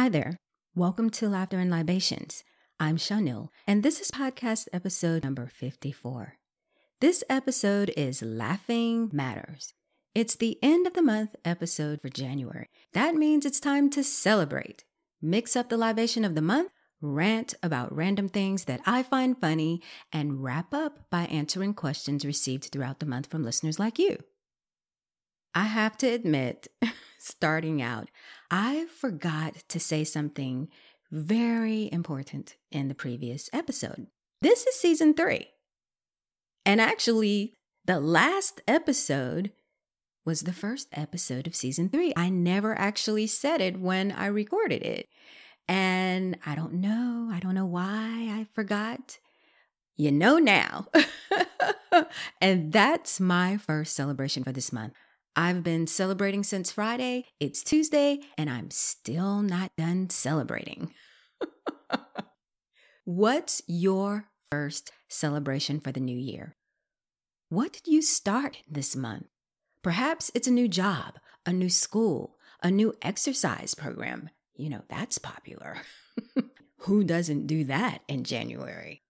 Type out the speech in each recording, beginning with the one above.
Hi there. Welcome to Laughter and Libations. I'm Chanel, and this is podcast episode number 54. This episode is Laughing Matters. It's the end of the month episode for January. That means it's time to celebrate. Mix up the libation of the month, rant about random things that I find funny, and wrap up by answering questions received throughout the month from listeners like you. I have to admit, starting out, I forgot to say something very important in the previous episode. This is season three. And actually, the last episode was the first episode of season three. I never actually said it when I recorded it. And I don't know. I don't know why I forgot. You know now. and that's my first celebration for this month. I've been celebrating since Friday. It's Tuesday, and I'm still not done celebrating. What's your first celebration for the new year? What did you start this month? Perhaps it's a new job, a new school, a new exercise program. You know, that's popular. Who doesn't do that in January?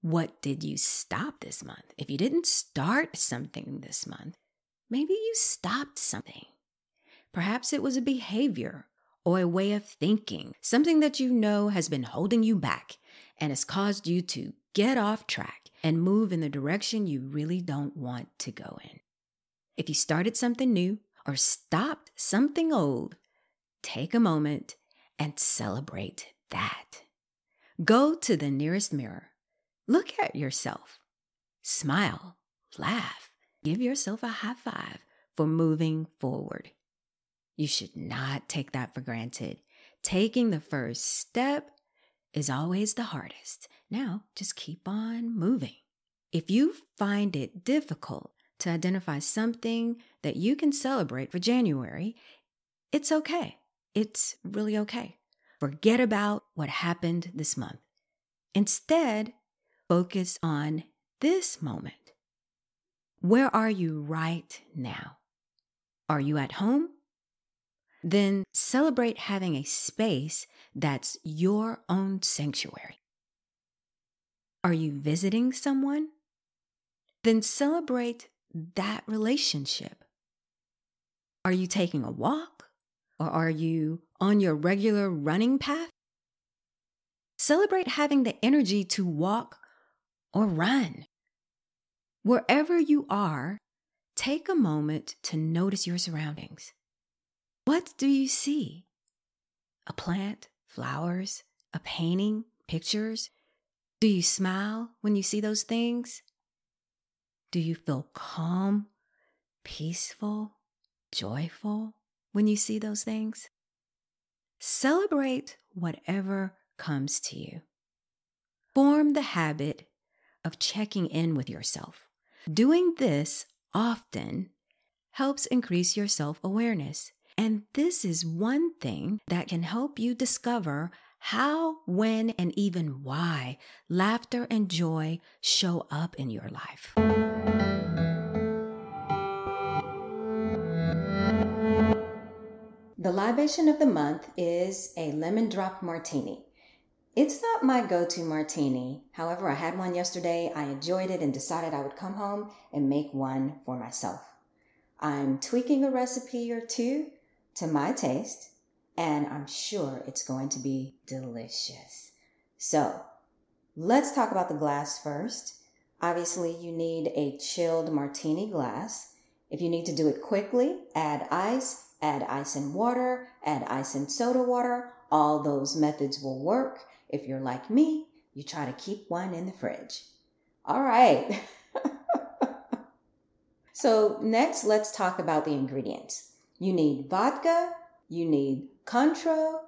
What did you stop this month? If you didn't start something this month, maybe you stopped something. Perhaps it was a behavior or a way of thinking, something that you know has been holding you back and has caused you to get off track and move in the direction you really don't want to go in. If you started something new or stopped something old, take a moment and celebrate that. Go to the nearest mirror, look at yourself, smile, laugh, give yourself a high five for moving forward. You should not take that for granted. Taking the first step is always the hardest. Now, just keep on moving. If you find it difficult to identify something that you can celebrate for January, it's okay. It's really okay. Forget about what happened this month. Instead, focus on this moment. Where are you right now? Are you at home? Then celebrate having a space that's your own sanctuary. Are you visiting someone? Then celebrate that relationship. Are you taking a walk? Or are you on your regular running path? Celebrate having the energy to walk or run. Wherever you are, take a moment to notice your surroundings. What do you see? A plant, flowers, a painting, pictures? Do you smile when you see those things? Do you feel calm, peaceful, joyful when you see those things? Celebrate whatever comes to you. Form the habit of checking in with yourself. Doing this often helps increase your self awareness. And this is one thing that can help you discover how, when, and even why laughter and joy show up in your life. The libation of the month is a lemon drop martini. It's not my go to martini. However, I had one yesterday. I enjoyed it and decided I would come home and make one for myself. I'm tweaking a recipe or two to my taste, and I'm sure it's going to be delicious. So, let's talk about the glass first. Obviously, you need a chilled martini glass. If you need to do it quickly, add ice, add ice and water, add ice and soda water. All those methods will work. If you're like me, you try to keep one in the fridge. All right. so, next, let's talk about the ingredients. You need vodka, you need Cointreau,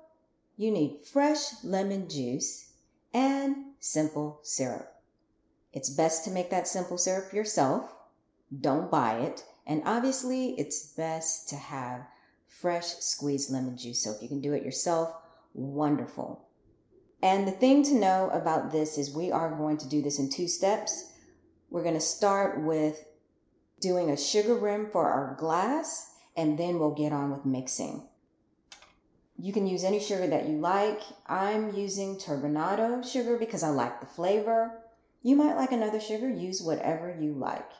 you need fresh lemon juice, and simple syrup. It's best to make that simple syrup yourself. Don't buy it. And obviously, it's best to have fresh squeezed lemon juice. So if you can do it yourself, wonderful. And the thing to know about this is we are going to do this in two steps. We're going to start with doing a sugar rim for our glass, and then we'll get on with mixing. You can use any sugar that you like. I'm using turbinado sugar because I like the flavor. You might like another sugar, use whatever you like.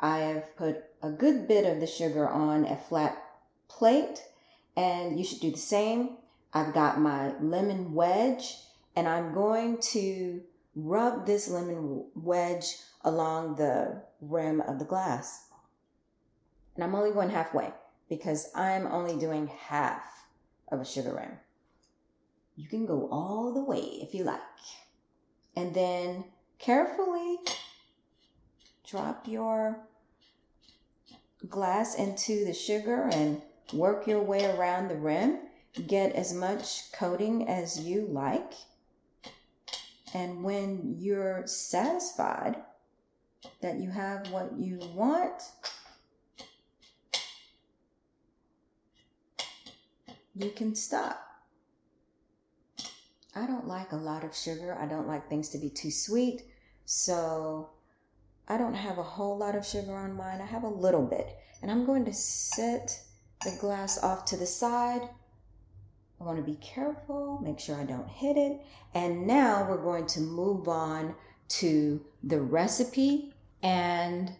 I have put a good bit of the sugar on a flat plate and you should do the same. I've got my lemon wedge and I'm going to rub this lemon wedge along the rim of the glass. And I'm only going halfway because I'm only doing half of a sugar rim. You can go all the way if you like. And then carefully drop your glass into the sugar and work your way around the rim. Get as much coating as you like. And when you're satisfied that you have what you want, you can stop. I don't like a lot of sugar. I don't like things to be too sweet. So I don't have a whole lot of sugar on mine. I have a little bit. And I'm going to set the glass off to the side. I want to be careful, make sure I don't hit it. And now we're going to move on to the recipe and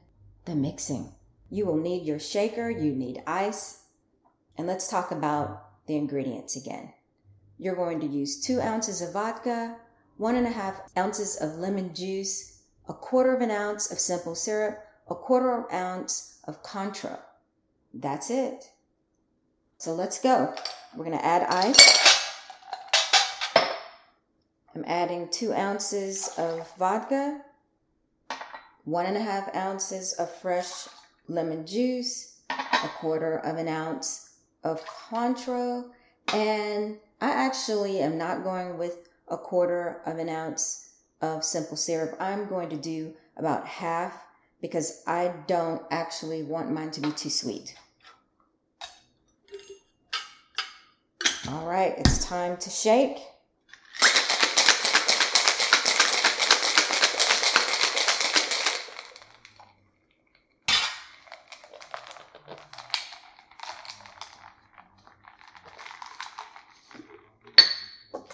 the mixing. You will need your shaker, you need ice. And let's talk about the ingredients again. You're going to use two ounces of vodka, one and a half ounces of lemon juice, a quarter of an ounce of simple syrup, a quarter of ounce of Cointreau. That's it. So let's go. We're going to add ice. I'm adding two ounces of vodka, one and a half ounces of fresh lemon juice, a quarter of an ounce of Cointreau, and I actually am not going with a quarter of an ounce of simple syrup. I'm going to do about half because I don't actually want mine to be too sweet. All right, it's time to shake.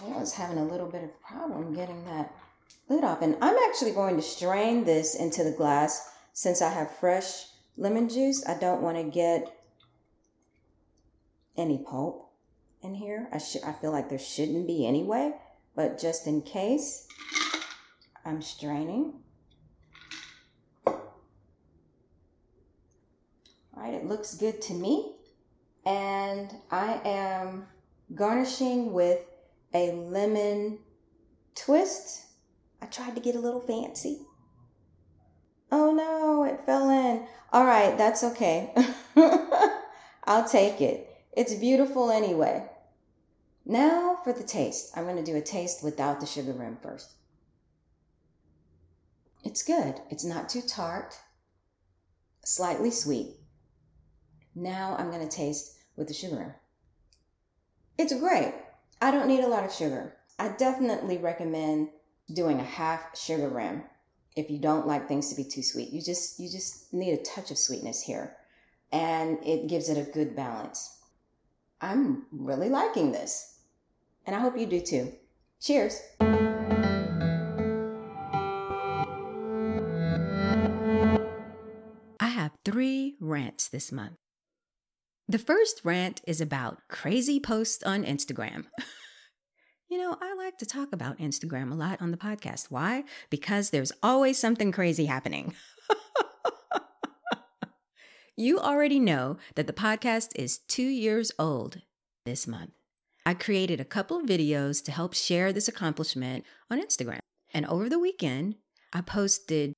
I was having a little bit of problem getting that lid off. And I'm actually going to strain this into the glass since I have fresh lemon juice. I don't want to get any pulp in here. I should I feel like there shouldn't be anyway, but just in case, I'm straining. All right, it looks good to me. And I am garnishing with a lemon twist. I tried to get a little fancy. Oh no, it fell in. All right, that's okay. I'll take it. It's beautiful anyway. Now for the taste. I'm going to do a taste without the sugar rim first. It's good. It's not too tart, slightly sweet. Now I'm going to taste with the sugar rim. It's great. I don't need a lot of sugar. I definitely recommend doing a half sugar rim if you don't like things to be too sweet. You just you just need a touch of sweetness here and it gives it a good balance. I'm really liking this. And I hope you do too. Cheers. I have 3 rants this month. The first rant is about crazy posts on Instagram. you know, I like to talk about Instagram a lot on the podcast. Why? Because there's always something crazy happening. you already know that the podcast is two years old this month. I created a couple of videos to help share this accomplishment on Instagram. And over the weekend, I posted,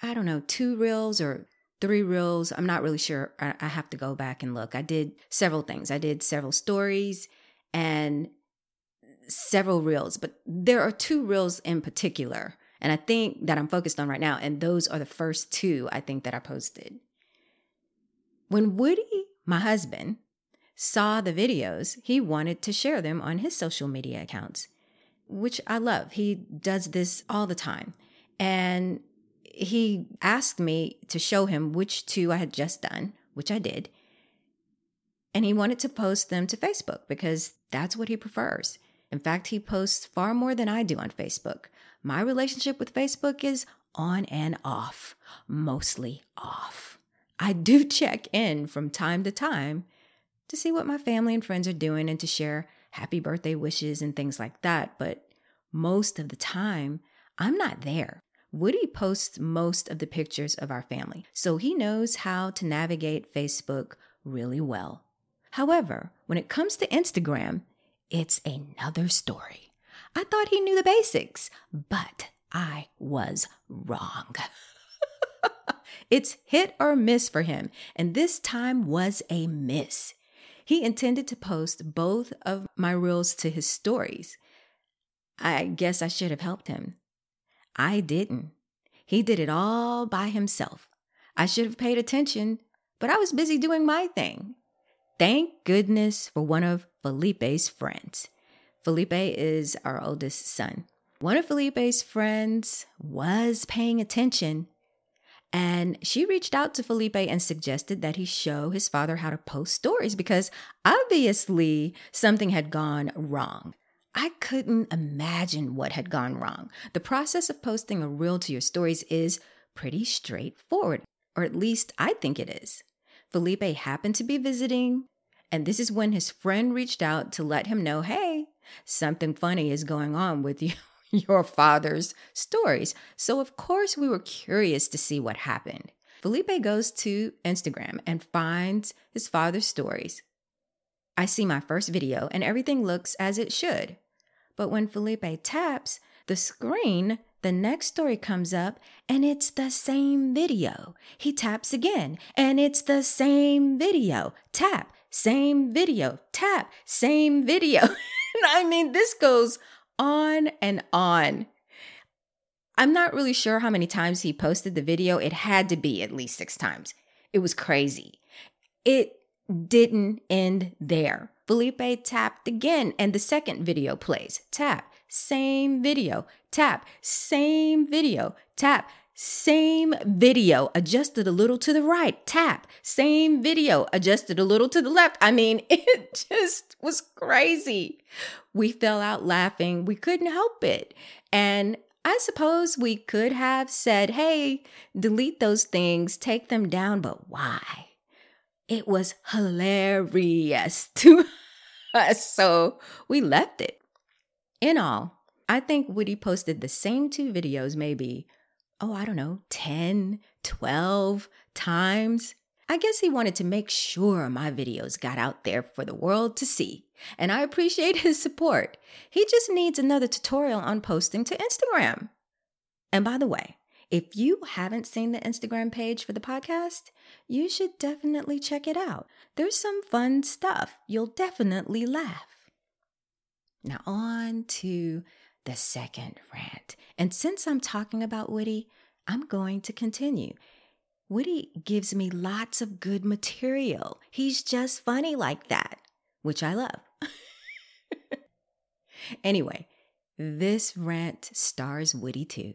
I don't know, two reels or three reels. I'm not really sure. I, have to go back and look. I did several things. I did several stories and several reels, but there are two reels in particular. And I think that I'm focused on right now. And those are the first two I think that I posted. When Woody, my husband, saw the videos, he wanted to share them on his social media accounts, which I love. He does this all the time. And he asked me to show him which two I had just done, which I did. And he wanted to post them to Facebook because that's what he prefers. In fact, he posts far more than I do on Facebook. My relationship with Facebook is on and off, mostly off. I do check in from time to time to see what my family and friends are doing and to share happy birthday wishes and things like that, but most of the time, I'm not there. Woody posts most of the pictures of our family, so he knows how to navigate Facebook really well. However, when it comes to Instagram, it's another story. I thought he knew the basics, but I was wrong. it's hit or miss for him, and this time was a miss. He intended to post both of my reels to his stories. I guess I should have helped him. I didn't. He did it all by himself. I should have paid attention, but I was busy doing my thing. Thank goodness for one of Felipe's friends. Felipe is our oldest son. One of Felipe's friends was paying attention, and she reached out to Felipe and suggested that he show his father how to post stories because obviously something had gone wrong. I couldn't imagine what had gone wrong. The process of posting a reel to your stories is pretty straightforward, or at least I think it is. Felipe happened to be visiting, and this is when his friend reached out to let him know hey, something funny is going on with you. Your father's stories. So, of course, we were curious to see what happened. Felipe goes to Instagram and finds his father's stories. I see my first video and everything looks as it should. But when Felipe taps the screen, the next story comes up and it's the same video. He taps again and it's the same video. Tap, same video. Tap, same video. I mean, this goes on and on. I'm not really sure how many times he posted the video. It had to be at least six times. It was crazy. It didn't end there. Felipe tapped again, and the second video plays. Tap, same video. Tap, same video. Tap, same video, adjusted a little to the right. Tap, same video, adjusted a little to the left. I mean, it just was crazy. We fell out laughing. We couldn't help it. And I suppose we could have said, hey, delete those things, take them down, but why? It was hilarious to us, so we left it. In all, I think Woody posted the same two videos maybe, oh, I don't know, 10, 12 times. I guess he wanted to make sure my videos got out there for the world to see. And I appreciate his support. He just needs another tutorial on posting to Instagram. And by the way, if you haven't seen the Instagram page for the podcast, you should definitely check it out. There's some fun stuff. You'll definitely laugh. Now, on to the second rant. And since I'm talking about Woody, I'm going to continue. Woody gives me lots of good material. He's just funny like that, which I love. anyway, this rant stars Woody too.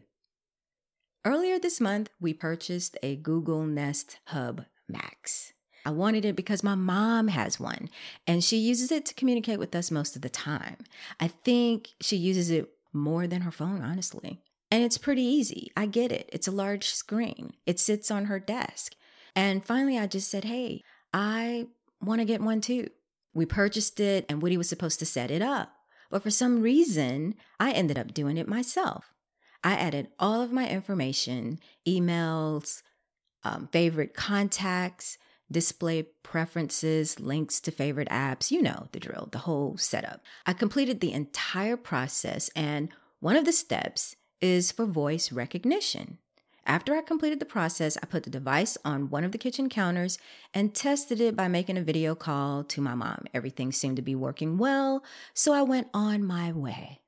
Earlier this month, we purchased a Google Nest Hub Max. I wanted it because my mom has one and she uses it to communicate with us most of the time. I think she uses it more than her phone, honestly. And it's pretty easy. I get it. It's a large screen, it sits on her desk. And finally, I just said, hey, I want to get one too. We purchased it and Woody was supposed to set it up. But for some reason, I ended up doing it myself. I added all of my information, emails, um, favorite contacts, display preferences, links to favorite apps, you know the drill, the whole setup. I completed the entire process, and one of the steps is for voice recognition. After I completed the process, I put the device on one of the kitchen counters and tested it by making a video call to my mom. Everything seemed to be working well, so I went on my way.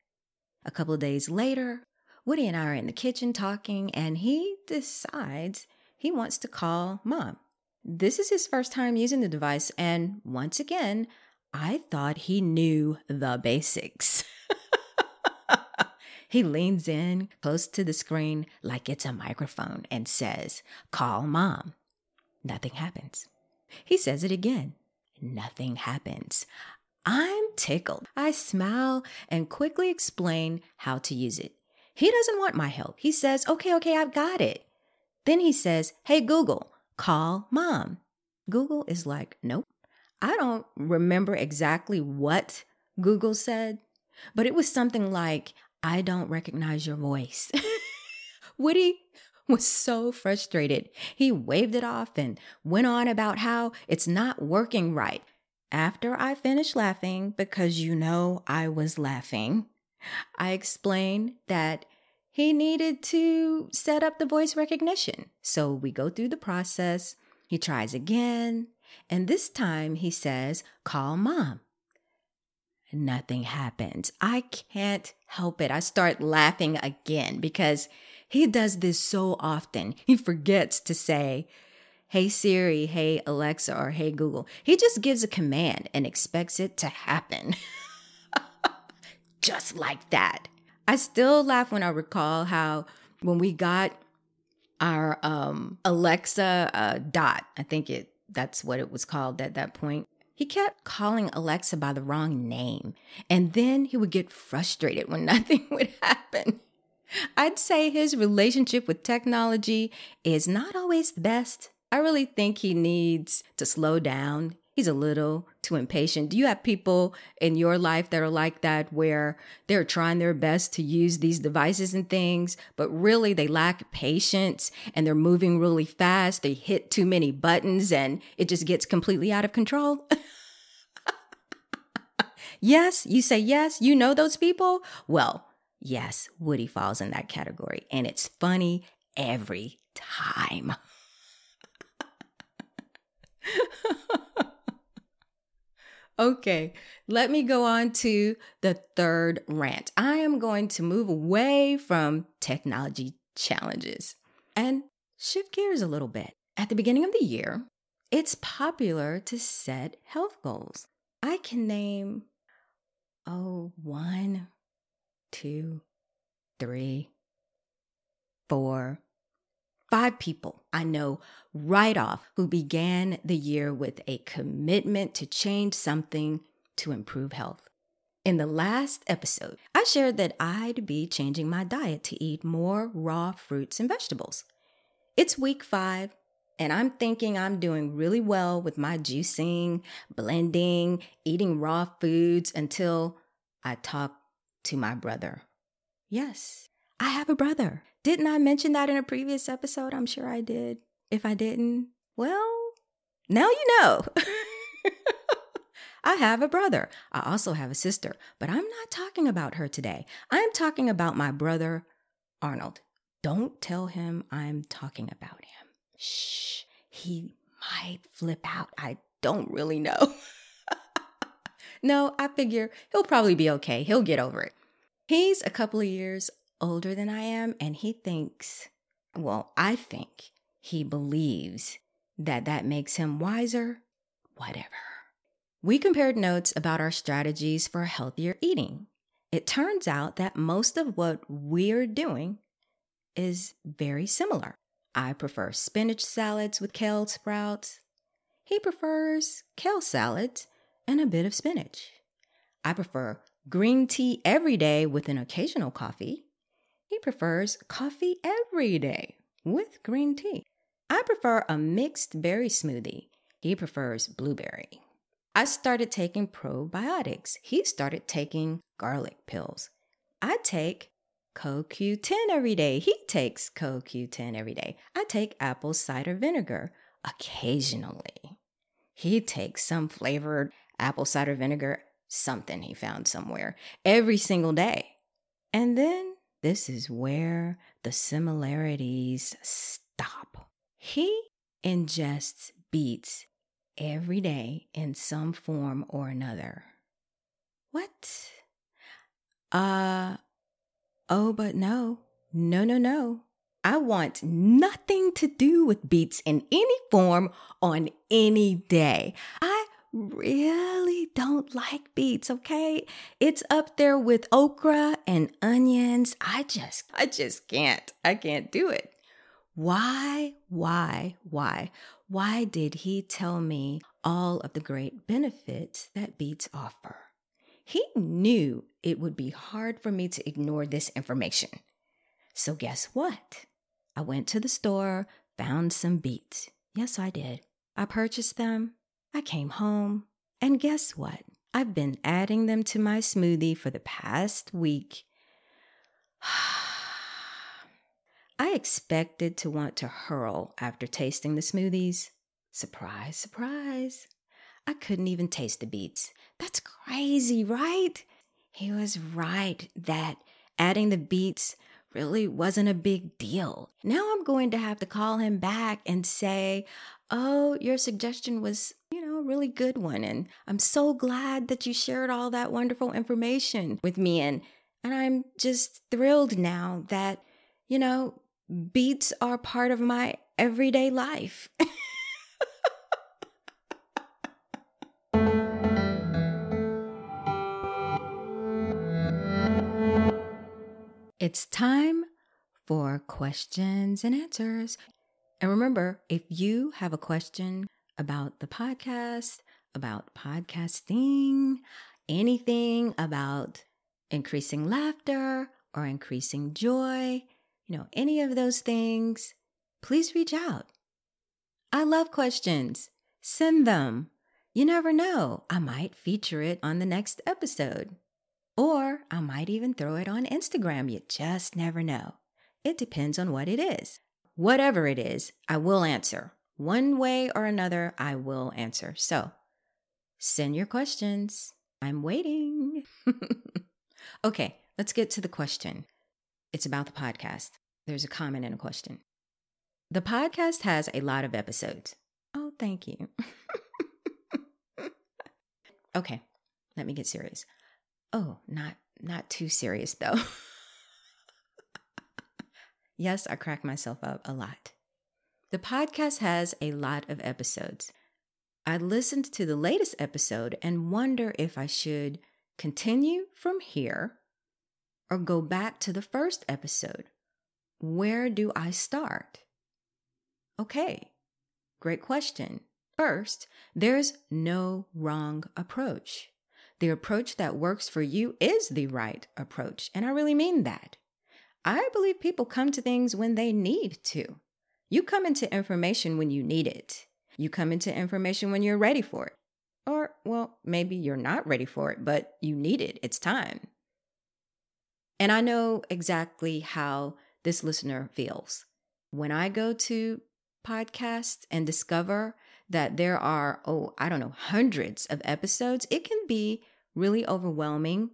A couple of days later, Woody and I are in the kitchen talking, and he decides he wants to call mom. This is his first time using the device, and once again, I thought he knew the basics. He leans in close to the screen like it's a microphone and says, Call mom. Nothing happens. He says it again. nothing happens. I'm tickled. I smile and quickly explain how to use it. He doesn't want my help. He says, okay, okay, I've got it. Then he says, hey, Google, call mom. Google is like, nope. I don't remember exactly what Google said, but it was something like, I don't recognize your voice. Woody was so frustrated. He waved it off and went on about how it's not working right. After I finished laughing, because you know I was laughing, I explained that he needed to set up the voice recognition. So we go through the process. He tries again. And this time he says, Call mom. Nothing happens. I can't help it. I start laughing again because he does this so often. He forgets to say, Hey Siri, Hey Alexa, or Hey Google. He just gives a command and expects it to happen. just like that. I still laugh when I recall how when we got our um, Alexa uh, Dot, I think it that's what it was called at that point. He kept calling Alexa by the wrong name, and then he would get frustrated when nothing would happen. I'd say his relationship with technology is not always the best. I really think he needs to slow down. He's a little too impatient. Do you have people in your life that are like that where they're trying their best to use these devices and things, but really they lack patience and they're moving really fast? They hit too many buttons and it just gets completely out of control? yes, you say yes, you know those people? Well, yes, Woody falls in that category and it's funny every time. Okay, let me go on to the third rant. I am going to move away from technology challenges and shift gears a little bit. At the beginning of the year, it's popular to set health goals. I can name, oh, one, two, three, four, five people I know right off who began the year with a commitment to change something to improve health. In the last episode, I shared that I'd be changing my diet to eat more raw fruits and vegetables. It's week five, and I'm thinking I'm doing really well with my juicing, blending, eating raw foods until I talk to my brother. Yes, I have a brother. Didn't I mention that in a previous episode? I'm sure I did. If I didn't, well, now you know. I have a brother. I also have a sister, but I'm not talking about her today. I'm talking about my brother, Arnold. Don't tell him I'm talking about him. Shh, he might flip out. I don't really know. no, I figure he'll probably be okay. He'll get over it. He's a couple of years older than I am, and he thinks, well, I think he believes that that makes him wiser, whatever. We compared notes about our strategies for healthier eating. It turns out that most of what we're doing is very similar. I prefer spinach salads with kale sprouts. He prefers kale salads and a bit of spinach. I prefer green tea every day with an occasional coffee. He prefers coffee every day with green tea. I prefer a mixed berry smoothie. He prefers blueberry. I started taking probiotics. He started taking garlic pills. I take CoQ10 every day. He takes CoQ10 every day. I take apple cider vinegar occasionally. He takes some flavored apple cider vinegar, something he found somewhere, every single day. And then this is where the similarities stop. He ingests beets every day in some form or another. What? Uh, oh, but no, no, no, no. I want nothing to do with beets in any form on any day. I really don't like beets, okay? It's up there with okra and onions. I just I just can't. I can't do it. Why? Why? Why? Why did he tell me all of the great benefits that beets offer. He knew it would be hard for me to ignore this information. So, guess what? I went to the store, found some beets. Yes, I did. I purchased them. I came home. And guess what? I've been adding them to my smoothie for the past week. I expected to want to hurl after tasting the smoothies. Surprise, surprise. I couldn't even taste the beets. That's crazy, right? He was right that adding the beets really wasn't a big deal. Now I'm going to have to call him back and say, Oh, your suggestion was, you really good one. And I'm so glad that you shared all that wonderful information with me. And, and I'm just thrilled now that, you know, beets are part of my everyday life. It's time for questions and answers. And remember, if you have a question about the podcast, about podcasting, anything about increasing laughter or increasing joy, you know, any of those things, please reach out. I love questions. Send them. You never know, I might feature it on the next episode. Or I might even throw it on Instagram. You just never know. It depends on what it is. Whatever it is, I will answer. One way or another, I will answer. So send your questions. I'm waiting. okay, let's get to the question. It's about the podcast. There's a comment and a question. The podcast has a lot of episodes. Oh, thank you. okay, let me get serious. Oh, not not too serious though. yes, I crack myself up a lot. The podcast has a lot of episodes. I listened to the latest episode and wonder if I should continue from here or go back to the first episode. Where do I start? Okay, great question. First, there's no wrong approach. The approach that works for you is the right approach. And I really mean that. I believe people come to things when they need to. You come into information when you need it. You come into information when you're ready for it. Or, well, maybe you're not ready for it, but you need it. It's time. And I know exactly how this listener feels. When I go to podcasts and discover that there are, oh, I don't know, hundreds of episodes, it can be really overwhelming.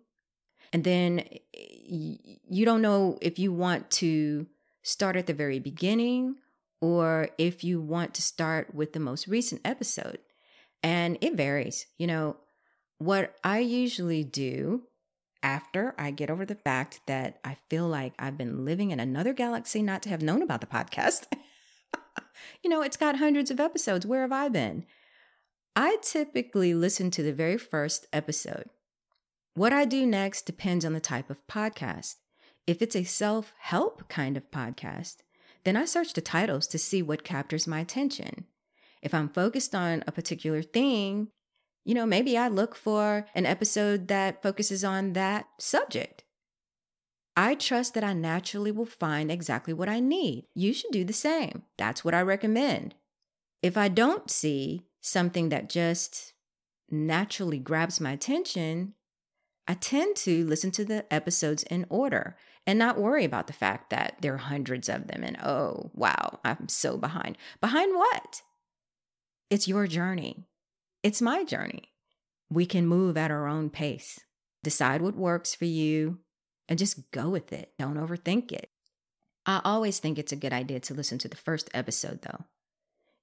And then you don't know if you want to start at the very beginning or if you want to start with the most recent episode. And it varies. You know, what I usually do after I get over the fact that I feel like I've been living in another galaxy not to have known about the podcast. you know, it's got hundreds of episodes. Where have I been? I typically listen to the very first episode. What I do next depends on the type of podcast. If it's a self help kind of podcast, then I search the titles to see what captures my attention. If I'm focused on a particular thing, you know, maybe I look for an episode that focuses on that subject. I trust that I naturally will find exactly what I need. You should do the same. That's what I recommend. If I don't see something that just naturally grabs my attention, I tend to listen to the episodes in order and not worry about the fact that there are hundreds of them and oh, wow, I'm so behind. Behind what? It's your journey. It's my journey. We can move at our own pace. Decide what works for you and just go with it. Don't overthink it. I always think it's a good idea to listen to the first episode, though.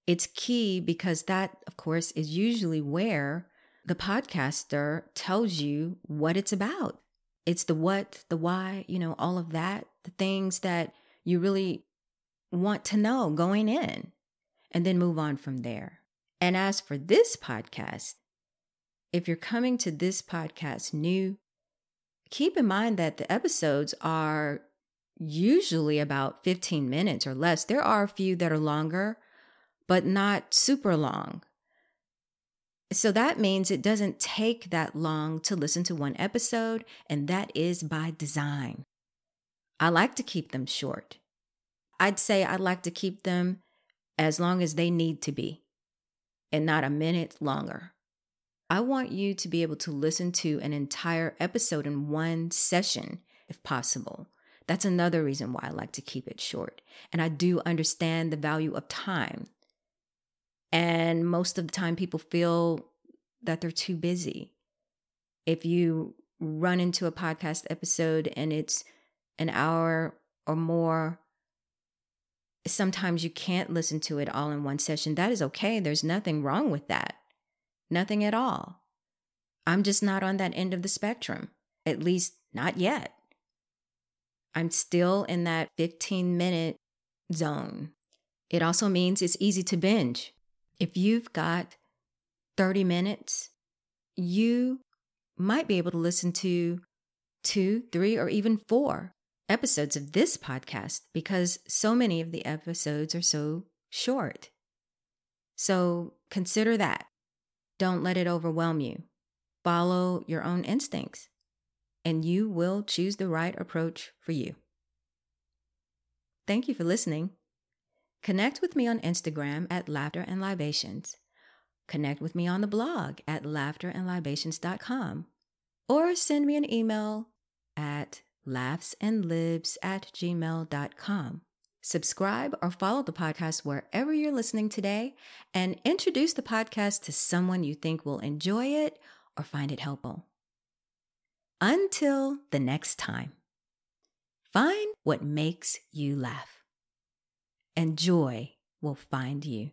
It's key because that, of course, is usually where the podcaster tells you what it's about. It's the what, the why, you know, all of that, the things that you really want to know going in, and then move on from there. And as for this podcast, if you're coming to this podcast new, keep in mind that the episodes are usually about 15 minutes or less. There are a few that are longer, but not super long. So that means it doesn't take that long to listen to one episode, and that is by design. I like to keep them short. I'd say I'd like to keep them as long as they need to be and not a minute longer. I want you to be able to listen to an entire episode in one session if possible. That's another reason why I like to keep it short. And I do understand the value of time. And most of the time, people feel that they're too busy. If you run into a podcast episode and it's an hour or more, sometimes you can't listen to it all in one session. That is okay. There's nothing wrong with that. Nothing at all. I'm just not on that end of the spectrum, at least not yet. I'm still in that 15 minute zone. It also means it's easy to binge. If you've got 30 minutes, you might be able to listen to two, three, or even four episodes of this podcast because so many of the episodes are so short. So consider that. Don't let it overwhelm you. Follow your own instincts, and you will choose the right approach for you. Thank you for listening. Connect with me on Instagram at Laughter and Libations. Connect with me on the blog at laughterandlibations.com or send me an email at laughsandlibs at gmail.com. Subscribe or follow the podcast wherever you're listening today and introduce the podcast to someone you think will enjoy it or find it helpful. Until the next time, find what makes you laugh, and joy will find you.